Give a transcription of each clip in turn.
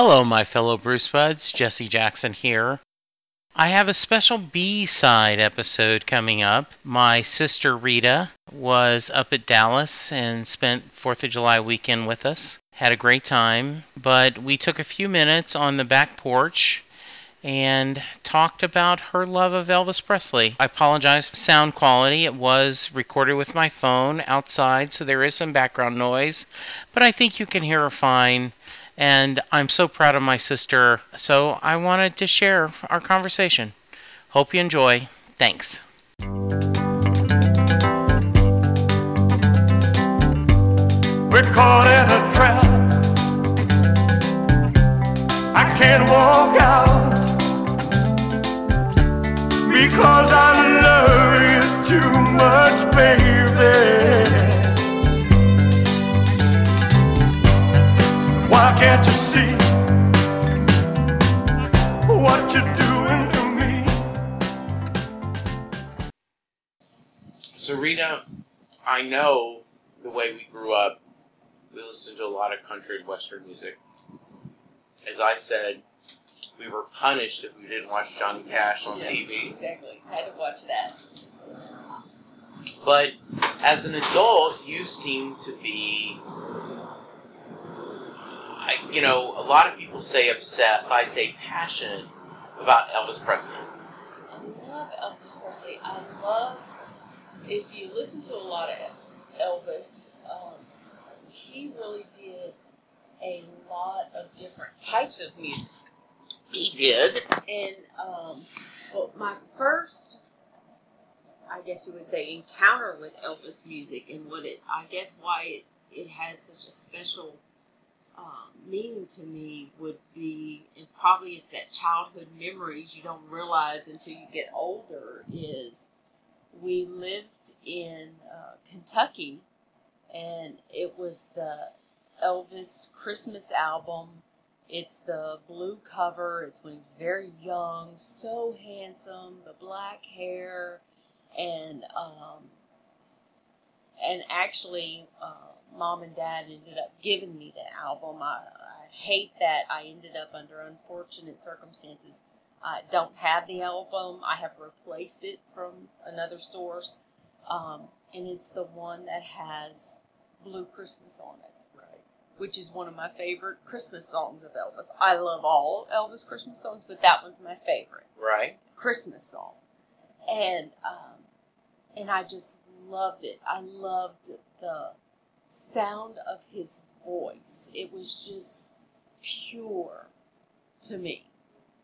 Hello, my fellow Bruce Buds. Jesse Jackson here. I have a special B side episode coming up. My sister Rita was up at Dallas and spent 4th of July weekend with us. Had a great time, but we took a few minutes on the back porch and talked about her love of Elvis Presley. I apologize for sound quality. It was recorded with my phone outside, so there is some background noise, but I think you can hear her fine. And I'm so proud of my sister, so I wanted to share our conversation. Hope you enjoy. Thanks. We're caught in a trap. I can't walk out because I love you too much, baby. Can't you see what you're doing to me? So, Rita, I know the way we grew up, we listened to a lot of country and western music. As I said, we were punished if we didn't watch Johnny Cash on TV. Exactly. I Had to watch that. But as an adult, you seem to be, I, you know, a lot of people say obsessed. I say passionate about Elvis Presley. I love Elvis Presley. I love if you listen to a lot of Elvis, um, he really did a lot of different types of music. He did. And um, well, my first, I guess you would say, encounter with Elvis music and what it, I guess, why it, it has such a special um, meaning to me would be, and probably it's that childhood memories you don't realize until you get older, is we lived in uh, Kentucky and it was the Elvis Christmas album it's the blue cover. It's when he's very young, so handsome, the black hair, and um, and actually, uh, mom and dad ended up giving me the album. I, I hate that I ended up under unfortunate circumstances. I don't have the album. I have replaced it from another source, um, and it's the one that has Blue Christmas on it right. which is one of my favorite Christmas songs of Elvis. I love all Elvis Christmas songs, but that one's my favorite Right. Christmas song, and um, and I just loved it. I loved the sound of his voice. It was just pure to me,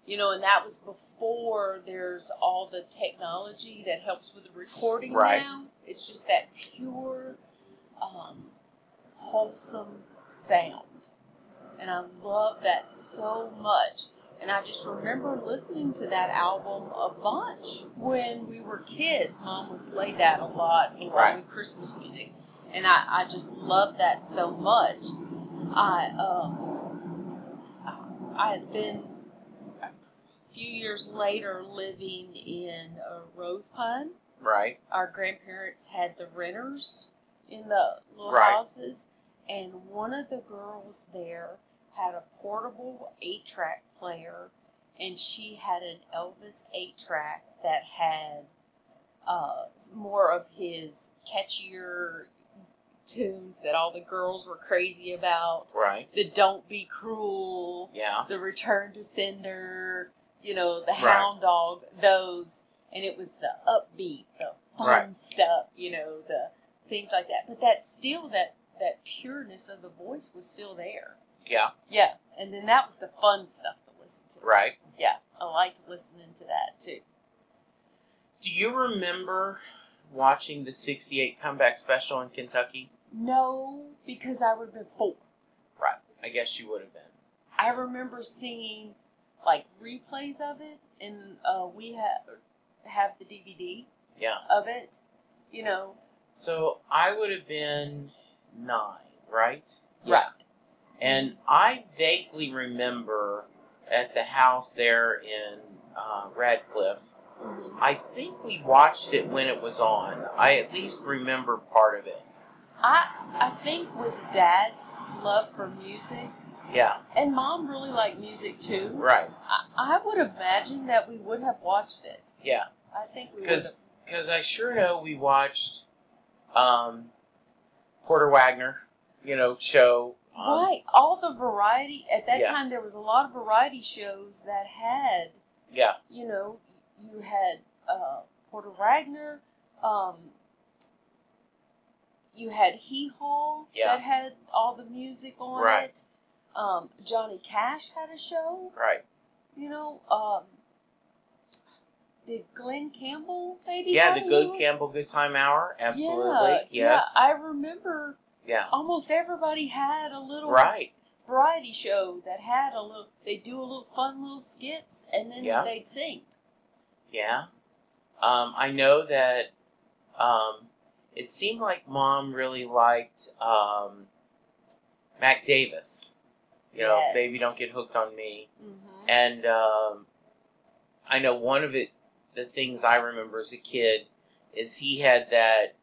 you know. And that was before there's all the technology that helps with the recording Right. now. It's just that pure, um, wholesome sound. And I love that so much. And I just remember listening to that album a bunch when we were kids. Mom would play that a lot along Right. Christmas music. And I, I just loved that so much. I um I had been a few years later living in uh, Rosepine Right. our grandparents had the renters in the little Right. houses, and one of the girls there had a portable eight track player, and she had an Elvis eight track that had uh, more of his catchier tunes that all the girls were crazy about. Right. The Don't Be Cruel, Yeah. the Return to Sender, you know, the Right. Hound Dog, those, and it was the upbeat, the fun Right. stuff, you know, the things like that. But that still that that pureness of the voice was still there. Yeah. Yeah, and then that was the fun stuff listen to. Right. Yeah, I liked listening to that too. Do you remember watching the 68 comeback special in Kentucky? No, because I would have been four. Right. I guess you would have been. I remember seeing like replays of it, and uh, we have have the DVD Yeah. of it. You know, So I would have been nine, right? right? And I vaguely remember at the house there in uh, Radcliff, Mhm. I think we watched it when it was on. I at least remember part of it. I I think with Dad's love for music, Yeah, And mom really liked music too. right. I, I would imagine that we would have watched it. Yeah, I think we because because I sure know we watched um, Porter Wagoner, you know, show. Um, Right. All the variety at that Yeah. time there was a lot of variety shows that had, Yeah, you know, you had uh, Porter Wagoner, um, you had Hee Haw Yeah. that had all the music on Right. it. Um, Johnny Cash had a show, right. you know. Um, did Glen Campbell maybe? Yeah, the Good Campbell Good Time Hour. Absolutely. Yeah, yes. yeah. I remember yeah. almost everybody had a little Right. variety show that had a little they do a little fun little skits and then Yeah. they'd sing Yeah. Um, I know that um, it seemed like mom really liked um, Mac Davis. You know, Yes. Baby Don't Get Hooked on Me. mm-hmm. And um, I know one of it, the things I remember as a kid, is he had that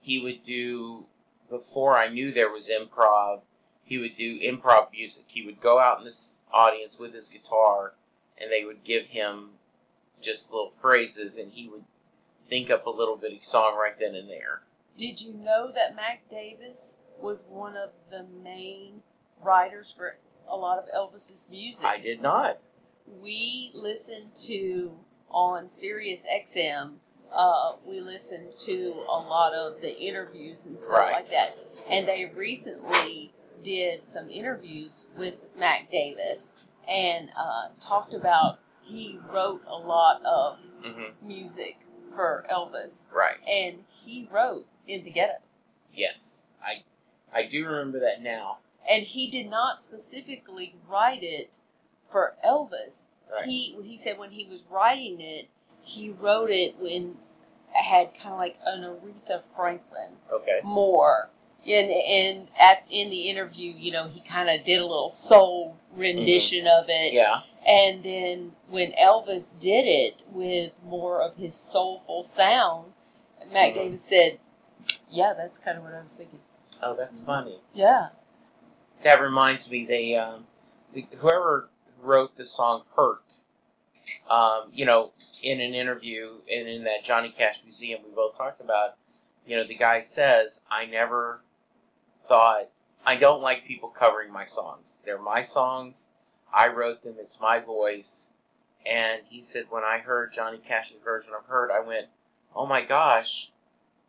he would do, before I knew there was improv, he would do improv music. He would go out in this audience with his guitar and they would give him just little phrases and he would think up a little bitty song right then and there. did you know that mac davis was one of the main writers for a lot of elvis's music I did not. we listened to on sirius xm uh, we listened to a lot of the interviews and stuff Right. like that and they recently did some interviews with mac davis and uh, talked about he wrote a lot of hmm music for elvis Right. and he wrote in the ghetto Yes. I I do remember that now. and he did not specifically write it for elvis Right. he he said when he was writing it, he wrote it when had kind of like an Aretha Franklin okay. more. And and at in the interview, you know, he kind of did a little soul rendition of it. Yeah. And then when Elvis did it with more of his soulful sound, Mac Mhm. Davis said, "Yeah, that's kind of what I was thinking." Oh, that's funny. Yeah. That reminds me, they um, whoever wrote the song "Hurt," um, you know, in an interview and in that Johnny Cash museum we both talked about, you know, the guy says, "I never thought I don't like people covering my songs. They're my songs. I wrote them. It's my voice." And he said, when I heard Johnny Cash's version of "Hurt," I went, "Oh my gosh,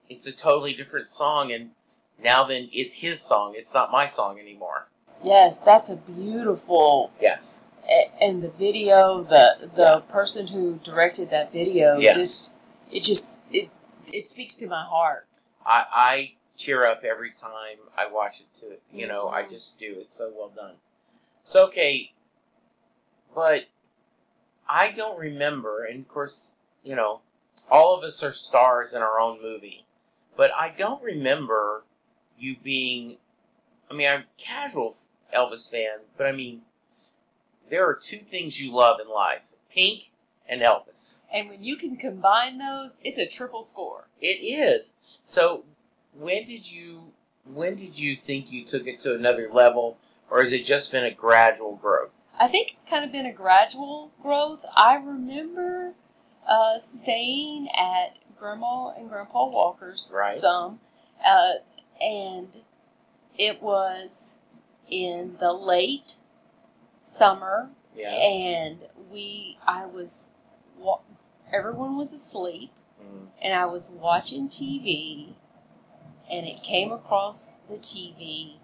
it's a totally different song." And now then, it's his song. It's not my song anymore. Yes, that's a beautiful Yes. And the video the the Yeah. person who directed that video Yeah. just it just it it speaks to my heart I, I tear up every time I watch it too. You know, I Mhm. just do. It's so well done. So okay, but I don't remember, and of course, you know, all of us are stars in our own movie, but I don't remember you being. I mean, I'm casual Elvis fan, but I mean, there are two things you love in life: Pink and Elvis. and when you can combine those it's a triple score It is. So when did you when did you think you took it to another level or has it just been a gradual growth? i think it's kind of been a gradual growth i remember uh, staying at grandma and grandpa walker's Right. some uh, and it was in the late summer Yeah. and we i was wa- everyone was asleep Mm. and i was watching tv and it came across the tv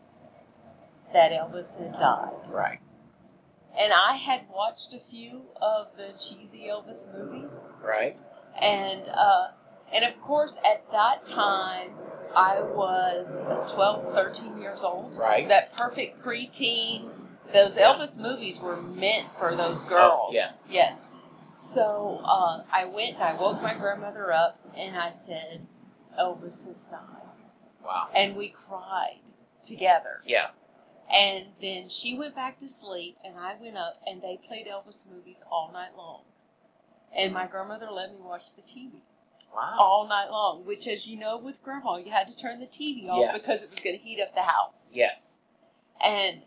that elvis had died Right. and i had watched a few of the cheesy elvis movies Right. and uh, and of course at that time i was 12 13 years old Right. that perfect preteen. Those Elvis movies were meant for those girls. Oh, yes. Yes. So uh, I went and I woke my grandmother up and I said, Elvis has died. Wow. And we cried together. Yeah. And then she went back to sleep and I went up and they played Elvis movies all night long. And my grandmother let me watch the TV Wow. all night long, which, as you know, with grandma, you had to turn the TV off Yes. because it was going to heat up the house Yes. and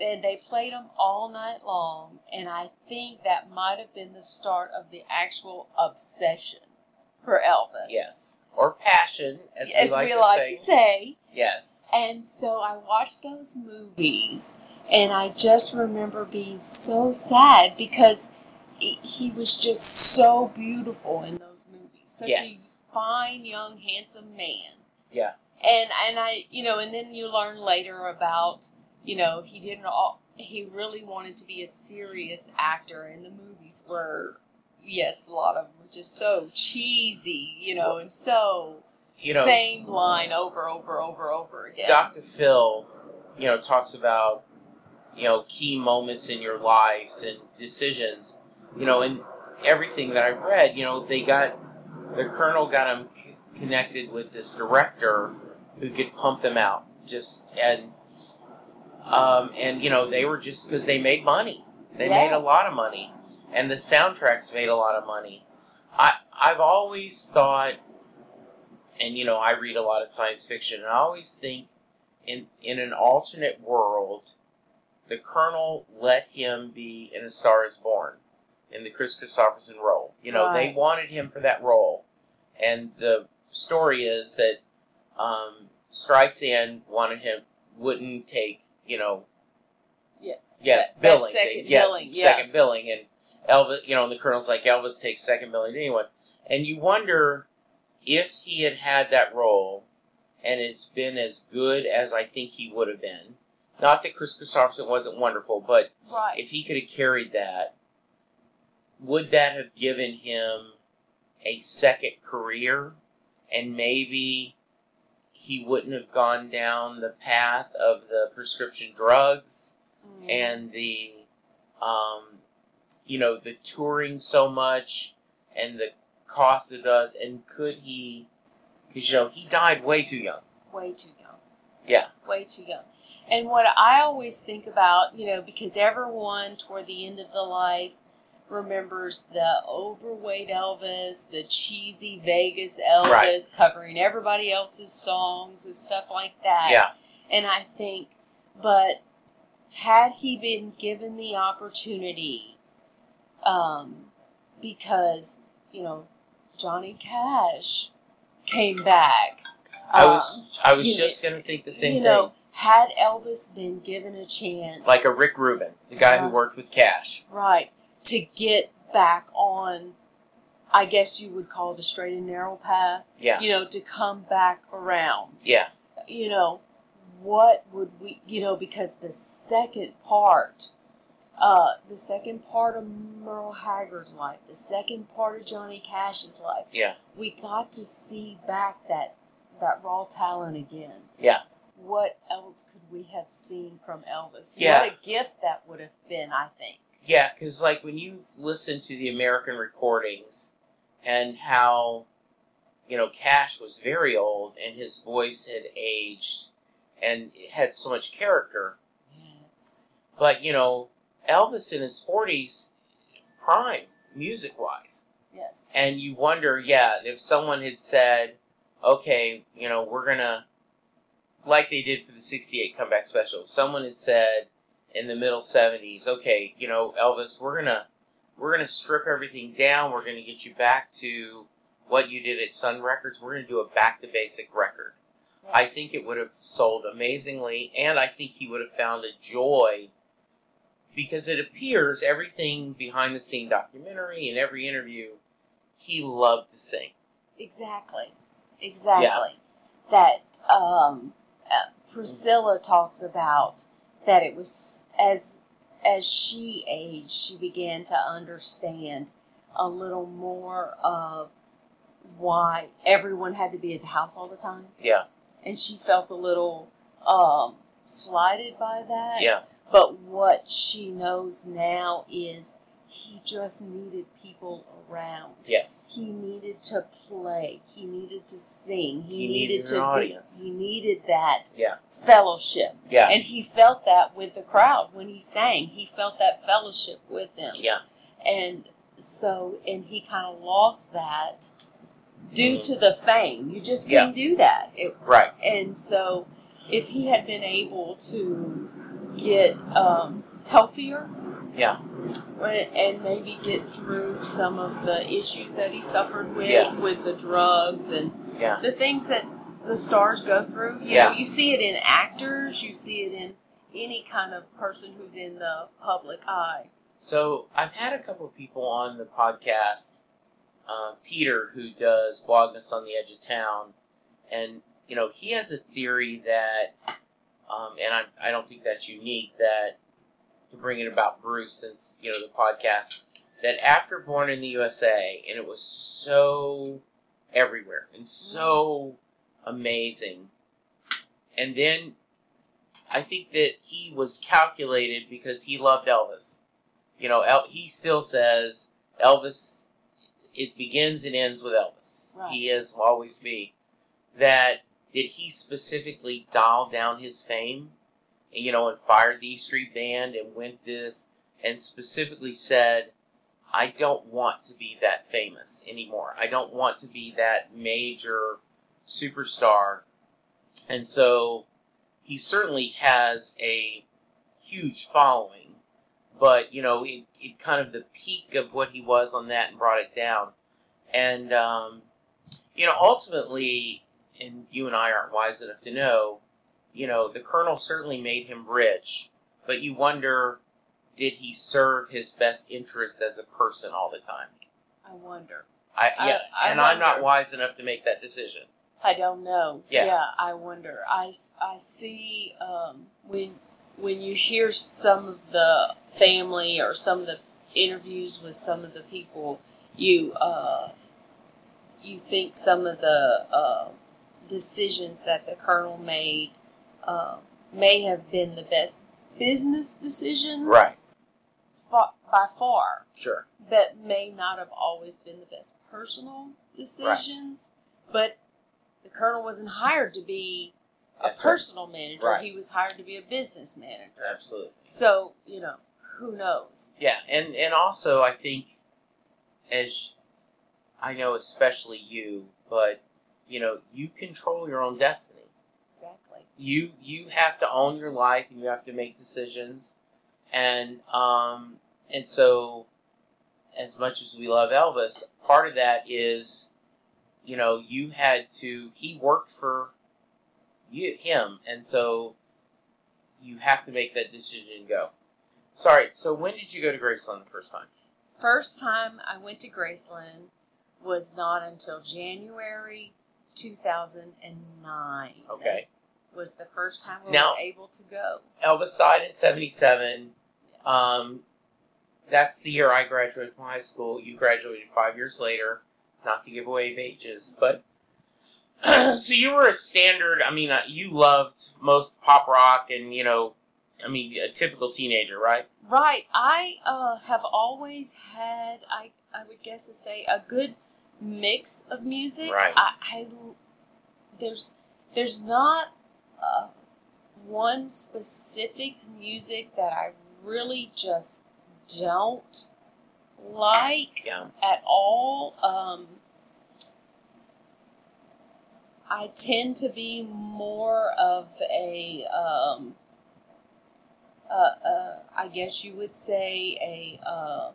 and they played them all night long, and I think that might have been the start of the actual obsession for Elvis. Yes. Or passion, as, as we like, we to, like say. to say. Yes. And so I watched those movies, and I just remember being so sad because he was just so beautiful in those movies. Such Yes. a fine, young, handsome man. Yeah. And and I, you know, and then you learn later about, you know, he didn't all. He really wanted to be a serious actor, and the movies were, yes, a lot of them were just so cheesy, you know, and so You know, same line over, over, over, over again. Dr. Phil, you know, talks about, you know, key moments in your lives and decisions. You know, and everything that I've read, you know, they got, the colonel got him c- connected with this director who could pump them out. Just, and, um, and, you know, they were just, because they made money. They made a lot of money. And the soundtracks made a lot of money. I, I've always thought, and you know, I read a lot of science fiction, and I always think in in an alternate world, the Colonel let him be in A Star Is Born, in the Kris Kristofferson role. You know, they wanted him for that role, and the story is that um, Streisand wanted him wouldn't take you know. Yeah. Yeah, That- that billing. second They- yeah, billing, yeah. second billing, and Elvis. You know, and the Colonel's like Elvis takes second billing to anyone, and you wonder if he had had that role and it's been as good as I think he would have been. Not that Kris Kristofferson wasn't wonderful, but Right. if he could have carried that, would that have given him a second career? And maybe he wouldn't have gone down the path of the prescription drugs Mm. and the, um, you know, the touring so much and the cost it does. And could he, because, you know, he died way too young. way too young. Yeah. Way too young. And what I always think about, you know, because everyone toward the end of the life remembers the overweight Elvis, the cheesy Vegas Elvis Right. covering everybody else's songs and stuff like that. Yeah. And I think, but had he been given the opportunity, um, because, you know, Johnny Cash came back. I was um, I was just gonna think the same you thing. know, had Elvis been given a chance, like a Rick Rubin, the guy who Uh-huh. worked with Cash. right, to get back on, I guess you would call it the straight and narrow path, Yeah, you know, to come back around, yeah, you know, what would we, you know, because the second part, uh, the second part of Merle Haggard's life, the second part of Johnny Cash's life, yeah, we got to see back that that raw talent again. yeah, what else could we have seen from Elvis? Yeah. What a gift that would have been, I think. Yeah. Because like when you listen to the American recordings and how you know Cash was very old and his voice had aged and it had so much character, Yes. but you know Elvis in his forties, prime music wise. Yes. and you wonder, yeah, if someone had said, okay, you know, we're gonna, like they did for the '68 comeback special, if someone had said in the middle '70s, okay, you know, Elvis, we're gonna, we're gonna strip everything down, we're gonna get you back to what you did at Sun Records, we're gonna do a back to basic record. I think it would have sold amazingly, and I think he would have found a joy because it appears everything behind the scene documentary and every interview, he loved to sing. Exactly. Exactly. That um, uh, Priscilla talks about that it was as as she aged, she began to understand a little more of why everyone had to be at the house all the time. Yeah, and she felt a little um, slighted by that. yeah, But what she knows now is he just needed people around. yes, He needed to play. He needed to sing. He, He needed, needed to audience. he needed that yeah, fellowship. yeah, And he felt that with the crowd when he sang. He felt that fellowship with them. yeah, And so, and he kind of lost that due Mhm. to the fame. You just Yeah. couldn't do that. It, right, and so, if he had been able to get um, healthier Yeah. and maybe get through some of the issues that he suffered with Yeah. with the drugs and Yeah. the things that the stars go through. You Yeah. know, you see it in actors, you see it in any kind of person who's in the public eye. So I've had a couple of people on the podcast. Uh, Peter, who does Blogness on the Edge of Town, and you know he has a theory that, um, and I, I don't think that's unique. That to bring it about Bruce, since you know the podcast, that after Born in the USA, and it was so everywhere and so amazing, and then I think that he was calculated because he loved Elvis you know, El- he still says Elvis. It begins and ends with Elvis. Right. He is will always be. That did he specifically dial down his fame, you know, and fired the E Street Band and went this and specifically said, "I don't want to be that famous anymore. I don't want to be that major superstar." And so, he certainly has a huge following but you know, it, it kind of the peak of what he was on that and brought it down. And um, you know, ultimately, and you and I aren't wise enough to know, you know, the colonel certainly made him rich, but you wonder, did he serve his best interest as a person all the time? I wonder. I, I- yeah, I and I'm not wise enough to make that decision. I don't know. Yeah. I wonder. I, I see um, when when you hear some of the family or some of the interviews with some of the people, you uh, you think some of the uh, decisions that the colonel made uh, may have been the best business decisions, Right. by far Sure. that may not have always been the best personal decisions, but the colonel wasn't hired to be a That's right. personal manager. Right. He was hired to be a business manager. Absolutely. So, you know, who knows? Yeah, and and also I think, as I know, especially you, but you know, you control your own destiny. You you have to own your life, and you have to make decisions, and um and so, as much as we love Elvis, part of that is, you know, you had to. He worked for you him, and so you have to make that decision and go. Sorry. So when did you go to Graceland the first time? First time I went to Graceland was not until January 2009. Okay. Was the first time Now- was able to go. Elvis died in '77. Um, that's the year I graduated from high school. You graduated five years later. Not to give away ages, but so you were a standard. I mean, uh, you loved most pop rock, and you know, I mean, a typical teenager, right? Right. I uh, have always had, I, I would guess to say, a good mix of music. Right. I, I there's there's not uh, one specific music that I really just don't like Yeah. at all. Um, I tend to be more of a, um, uh, uh, I guess you would say a, uh,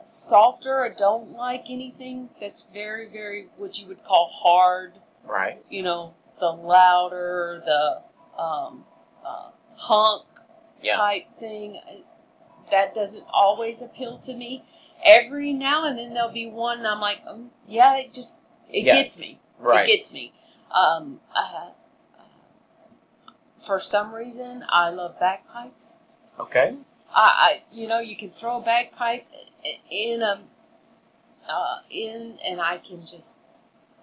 a softer. I don't like anything that's very, very what you would call hard. Right. You know, the louder, the um, uh, punk Yeah. type thing. That doesn't always appeal to me. Every now and then there'll be one, and I'm like, um, yeah, it just it Yeah. gets me. Right. It gets me. Um, uh, for some reason, I love bagpipes. okay. I, I you know, you can throw a bagpipe in a uh, in, and I can just,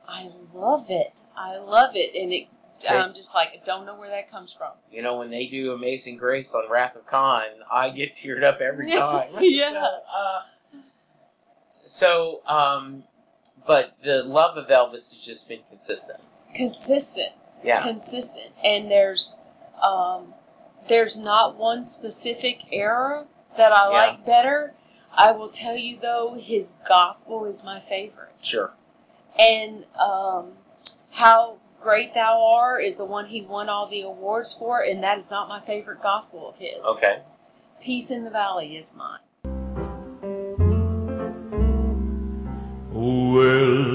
I love it. I love it, and it. I'm just like, I don't know where that comes from. You know, when they do Amazing Grace on Wrath of Khan, I get teared up every time. Yeah. Uh, so, um, but the love of Elvis has just been consistent. Consistent. Yeah. consistent and there's um, there's not one specific era that I Yeah. like better. I will tell you though, his gospel is my favorite, Sure. And um, how Great Thou Art is the one he won all the awards for, and that is not my favorite gospel of his. Okay. Peace in the Valley is mine. Well,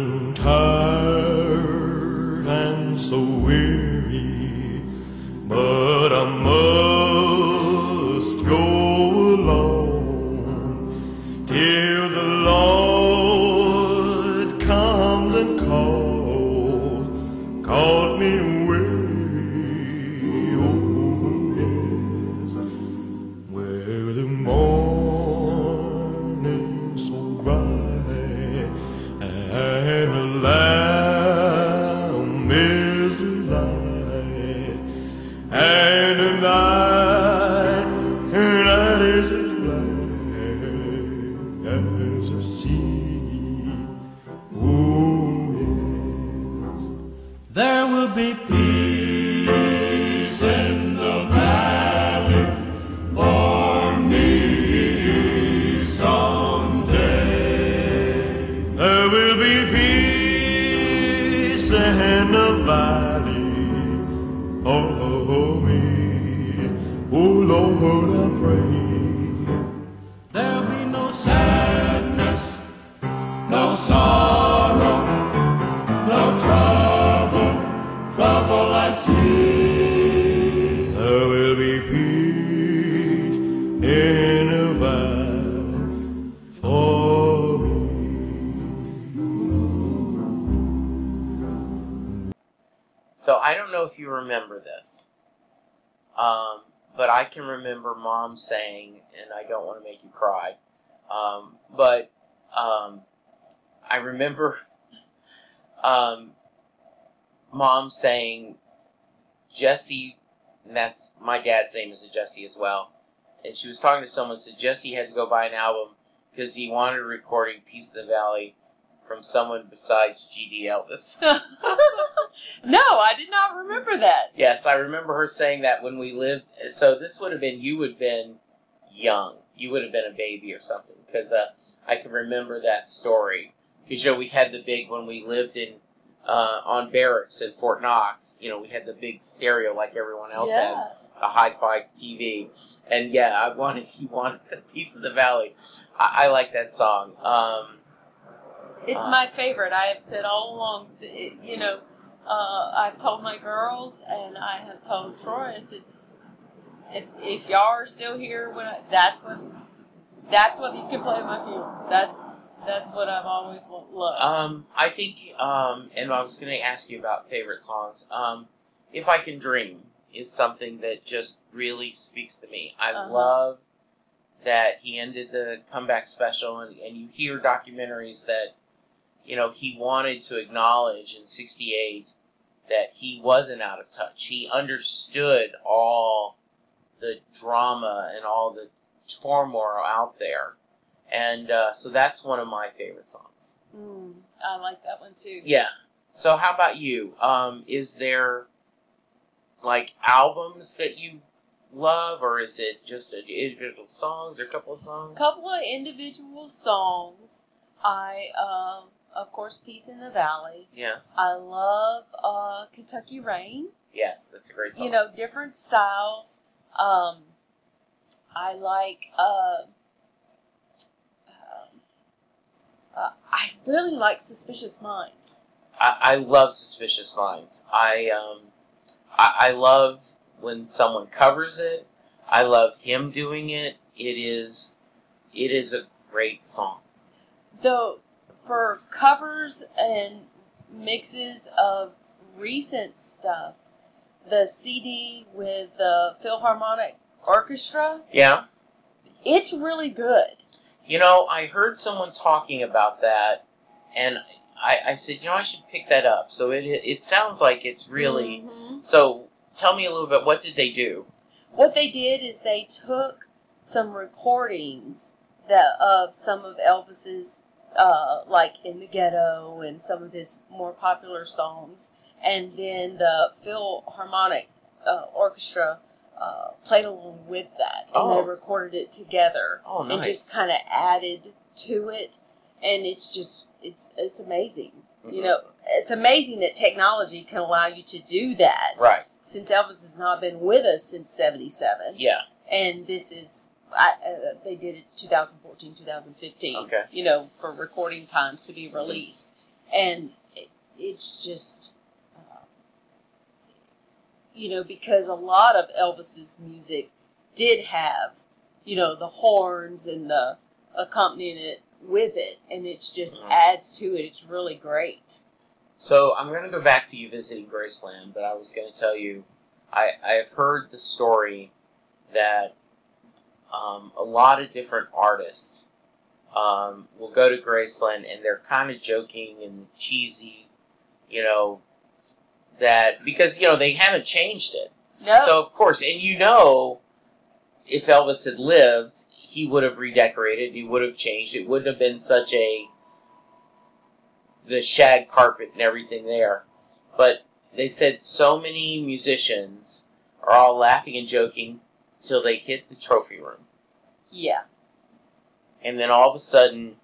peace in this, um, but I can remember mom saying, and I don't want to make you cry, um, but um, I remember um, mom saying, Jesse, and that's my dad's name is Jesse as well, and she was talking to someone said Jesse had to go buy an album because he wanted a recording Peace of the Valley from someone besides G.D. Elvis. no, I did not remember that. Yes, I remember her saying that when we lived. So this would have been you would have been young. You would have been a baby or something because uh, I can remember that story. Because you know we had the big when we lived in uh, on barracks in Fort Knox. You know we had the big stereo like everyone else had, yeah. a hi-fi TV, and yeah, I wanted he wanted a piece of the valley. I, I like that song. Um, It's my favorite. I have said all along, you know, uh, I've told my girls and I have told Troy, I said, if, if y'all are still here, when I, that's what that's what you can play at my funeral. That's that's what I've always loved. Um, I think, um, and I was going to ask you about favorite songs. Um, if I Can Dream is something that just really speaks to me. I Uh-huh. love that he ended the comeback special, and, and you hear documentaries that, you know, he wanted to acknowledge in '68 that he wasn't out of touch. He understood all the drama and all the turmoil out there. And uh, so that's one of my favorite songs. Mm, I like that one too. Yeah. So how about you? Um, is there like albums that you love, or is it just individual songs or a couple of songs? A couple of individual songs. I, um, of course, Peace in the Valley. Yes. I love uh, Kentucky Rain. Yes, that's a great song. You know, different styles. Um, I like. Uh, um, uh, I really like Suspicious Minds. I, I love Suspicious Minds. I um, I, I love when someone covers it. I love him doing it. It is, it is a great song. Though for covers and mixes of recent stuff, the CD with the Philharmonic Orchestra, Yeah. it's really good. You know, I heard someone talking about that, and I, I said, you know, I should pick that up. So it it sounds like it's really. Mhm. So tell me a little bit. What did they do? What they did is they took some recordings that of some of Elvis's, uh, like in the ghetto and some of his more popular songs, and then the Philharmonic uh, Orchestra uh, played along with that, and Oh. they recorded it together, Oh, and just kind of added to it, and it's just it's it's amazing. You Mhm. know, it's amazing that technology can allow you to do that. Right. Since Elvis has not been with us since '77, Yeah. and this is I, uh, they did it 2014 2015 Okay. you know for recording time to be released and it, it's just uh, you know because a lot of elvis's music did have you know the horns and the accompanying it with it and it just Mhm. adds to it it's really great So I'm going to go back to you visiting Graceland, but I was going to tell you, I I have heard the story that um, a lot of different artists um, will go to Graceland and they're kind of joking and cheesy, you know, that because you know they haven't changed it. no So of course, and you know, if Elvis had lived, he would have redecorated. He would have changed. It wouldn't have been such a the shag carpet and everything there. But they said so many musicians are all laughing and joking till they hit the trophy room, yeah and then all of a sudden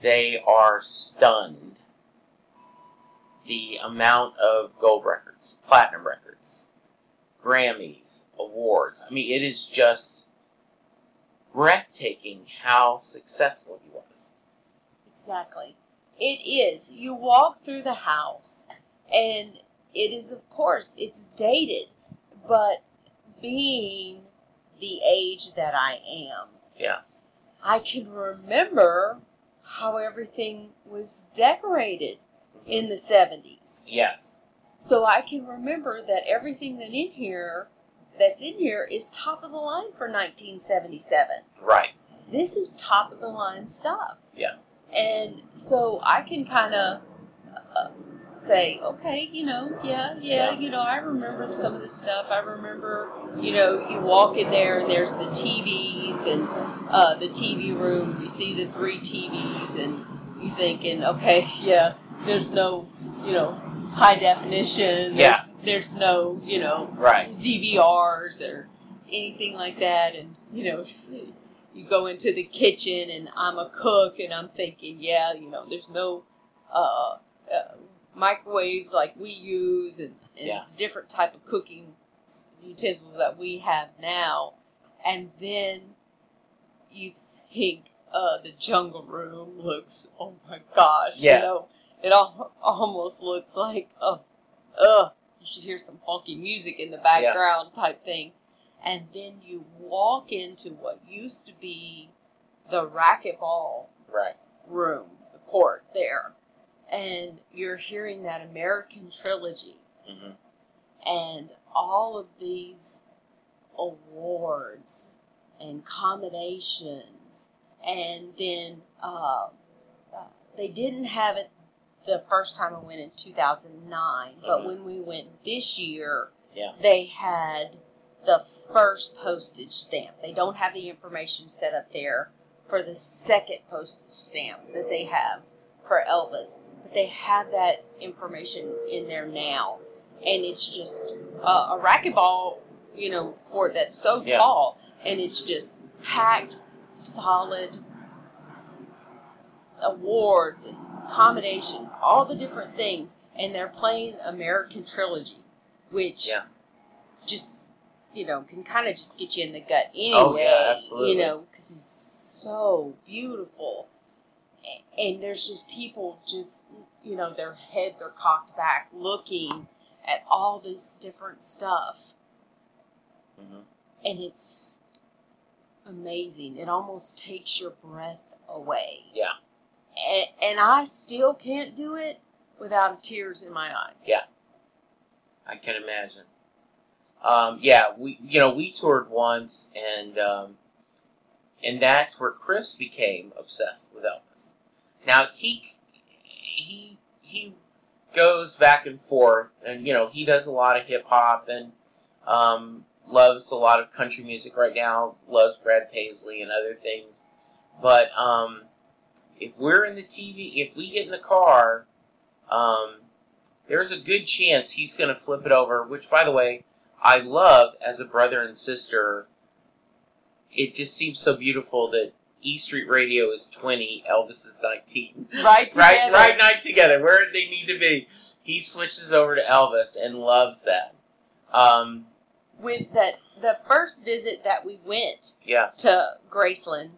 they are stunned. The amount of gold records, platinum records, Grammys, awards. I mean, it is just breathtaking how successful he was. Exactly. It is. You walk through the house, and it is, of course, it's dated, but being the age that I am, Yeah. I can remember how everything was decorated in the 70s. Yes. So I can remember that everything that in here that's in here is top of the line for 1977 Right. this is top of the line stuff. Yeah. And so I can kind of uh, say, okay, you know, yeah, yeah, you know, I remember some of the stuff. I remember, you know, you walk in there and there's the TVs and uh, the TV room. You see the three TVs and you thinking, okay, yeah, there's no, you know, high definition. Yeah. There's, there's no, you know, Right. DVRs or anything like that, and you know, you go into the kitchen, and I'm a cook, and I'm thinking, yeah, you know, there's no uh, uh, microwaves like we use, and, and Yeah. different type of cooking utensils that we have now, and then you think uh, the jungle room looks, oh my gosh, Yeah. you know, it al- almost looks like, oh, ugh, you should hear some funky music in the background type thing. And then you walk into what used to be the racquetball Right. room, the court there, and you're hearing that American trilogy hmm and all of these awards and commendations, and then uh, uh, they didn't have it the first time I went in 2009, but Mhm. when we went this year, Yeah. they had the first postage stamp. They don't have the information set up there for the second postage stamp that they have for Elvis, but they have that information in there now, and it's just uh, a racquetball, you know, court that's so Yeah. tall, and it's just packed, solid awards and accommodations, all the different things, and they're playing American Trilogy, which Yeah. just you know can kind of just get you in the gut anyway. Oh, yeah, absolutely. You know, because it's so beautiful, and there's just people just you know their heads are cocked back looking at all this different stuff, hmm and it's amazing. It almost takes your breath away. Yeah. And, and I still can't do it without tears in my eyes. Yeah. I can imagine. Um, yeah, we you know we toured once, and um, and that's where Chris became obsessed with Elvis. Now he he he goes back and forth, and you know he does a lot of hip hop and um, loves a lot of country music right now. Loves Brad Paisley and other things, but um, if we're in the TV, if we get in the car, um, there's a good chance he's going to flip it over. Which, by the way, I love as a brother and sister. It just seems so beautiful that E Street Radio is 20, Elvis is 19. Right right, together. right night together, where they need to be. He switches over to Elvis and loves that. Um, With that, the first visit that we went yeah, to Graceland,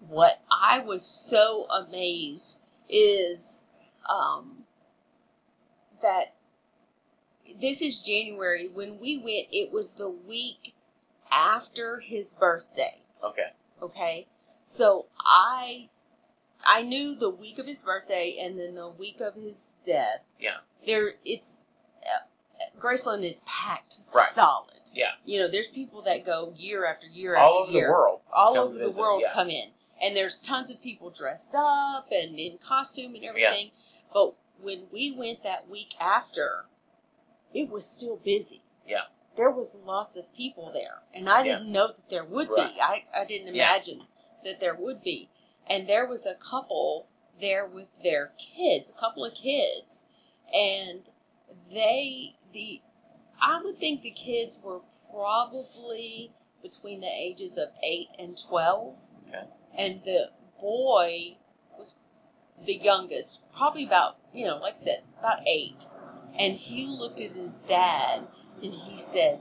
what I was so amazed is um, that this is January. When we went, it was the week after his birthday. okay, Okay, so I I knew the week of his birthday and then the week of his death. Yeah. there it's uh, Graceland is packed Right. solid. Yeah. you know, there's people that go year after year all after over year the world. all over visit, the world yeah. come in, and there's tons of people dressed up and in costume and everything. But when we went that week after, it was still busy. Yeah. There was lots of people there, and I didn't know that there would Right. be. I I didn't Yeah. imagine that there would be, and there was a couple there with their kids, a couple of kids, and they the I would think the kids were probably between the ages of eight and twelve, Okay. and the boy was the youngest, probably about you know, like I said, about eight, and he looked at his dad and he said,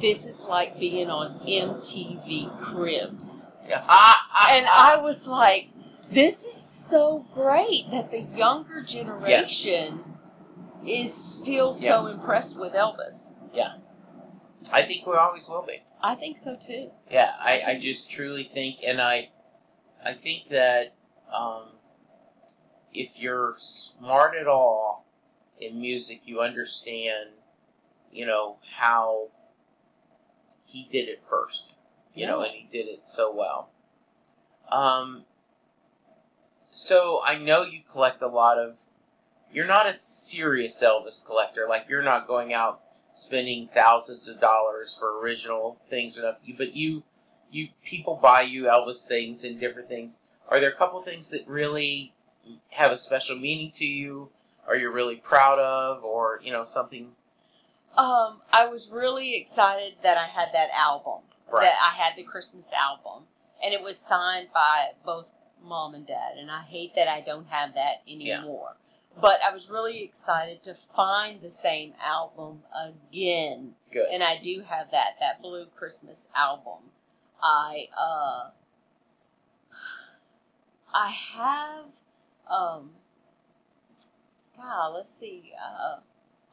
"This is like being on MTV Cribs." Yeah. Ah, ah, and. I was like, this is so great that the younger generation is still so impressed with Elvis. Yeah, I think we always will be. I think so too. Yeah, I, I just truly think, and I, I think that um, if you're smart at all in music, you understand, you know, how he did it first, you know, and he did it so well. Um, so I know you collect a lot of. You're not a serious Elvis collector. Like you're not going out spending thousands of dollars for original things or nothing. But you, you people buy you Elvis things and different things. Are there a couple things that really have a special meaning to you, or you're really proud of, or you know something? Um, I was really excited that I had that album. Right. That I had the Christmas album, and it was signed by both mom and dad. And I hate that I don't have that anymore. But I was really excited to find the same album again Good. and I do have that that Blue Christmas album. I uh, I have um, God, let's see. Uh,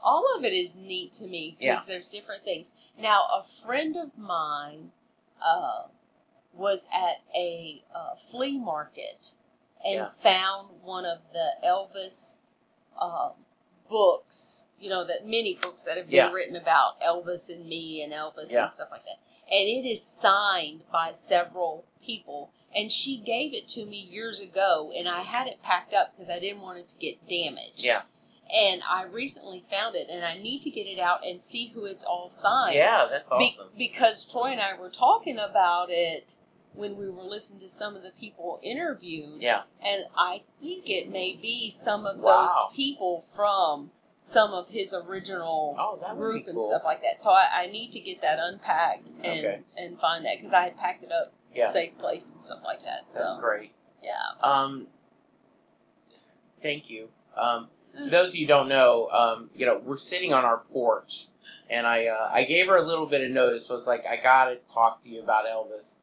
all of it is neat to me because Yeah. there's different things. Now, a friend of mine uh, was at a uh, flea market and Yeah. found one of the Elvis um, books. You know, that many books that have been Yeah. written about Elvis and me and Elvis and stuff like that. And it is signed by several people. And she gave it to me years ago, and I had it packed up because I didn't want it to get damaged Yeah. And I recently found it, and I need to get it out and see who it's all signed. Yeah, that's Be- awesome. because Troy and I were talking about it when we were listening to some of the people interviewed, yeah. and I think it may be some of Wow. those people from some of his original Oh, group be and stuff like that. So I, I need to get that unpacked and Okay. and find that because I had packed it up Yeah, safe place and stuff like that. that's So great. yeah, Um, thank you. Um, those of you who don't know, um, you know, we're sitting on our porch, and I uh, I gave her a little bit of notice. Was like, I gotta talk to you about Elvis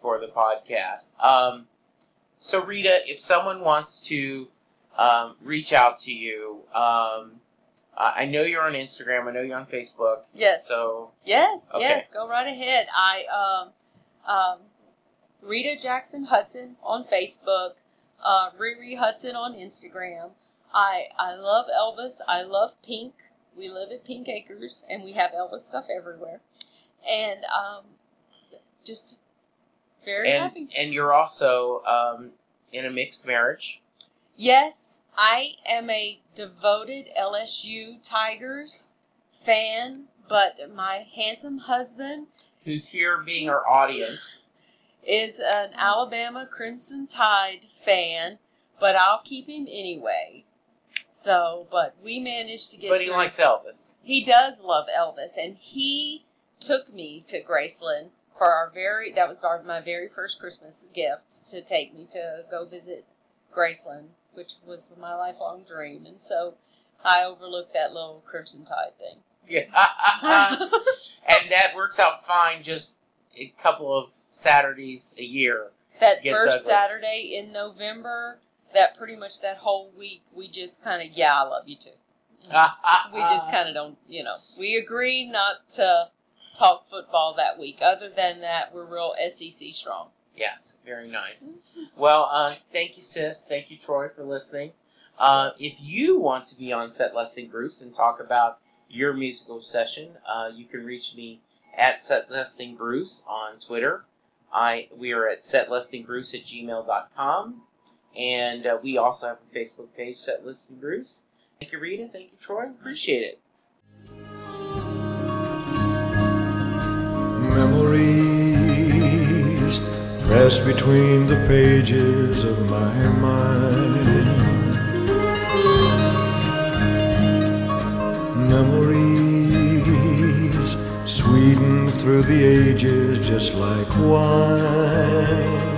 for the podcast. Um, so Rita, if someone wants to um, reach out to you, um, I know you're on Instagram. I know you're on Facebook. yes. So Yes, Okay. yes, go right ahead. I um um Rita Jackson Hudson on Facebook, uh Riri Hudson on Instagram. I I love Elvis. I love Pink. We live at Pink Acres and we have Elvis stuff everywhere. And um just very and happy. and you're also um, in a mixed marriage. Yes, I am a devoted LSU Tigers fan, but my handsome husband Who's here being our audience? is an Alabama Crimson Tide fan, but I'll keep him anyway. So, but we managed to get. But he through. likes Elvis. He does love Elvis, and he took me to Graceland for our very that was our, my very first Christmas gift to take me to go visit Graceland, which was my lifelong dream, and so I overlooked that little Crimson Tide thing. Yeah. and that works out fine just a couple of Saturdays a year. that first ugly. Saturday in November, that pretty much that whole week, we just kind of yeah, I love you too. We just kind of don't, you know, we agree not to talk football that week. Other than that, we're real SEC strong. Yes, very nice. Well, uh, thank you, sis. Thank you, Troy, for listening. Uh, if you want to be on Set Lusting Bruce and talk about your musical session, uh, you can reach me at Set Lusting Bruce on Twitter. I we are at setlustingbruce at gmail.com. And uh, we also have a Facebook page, Set Lusting Bruce. Thank you, Rita. Thank you, Troy. Appreciate it. Memories pressed between the pages of my mind. Memories sweetened through the ages just like wine.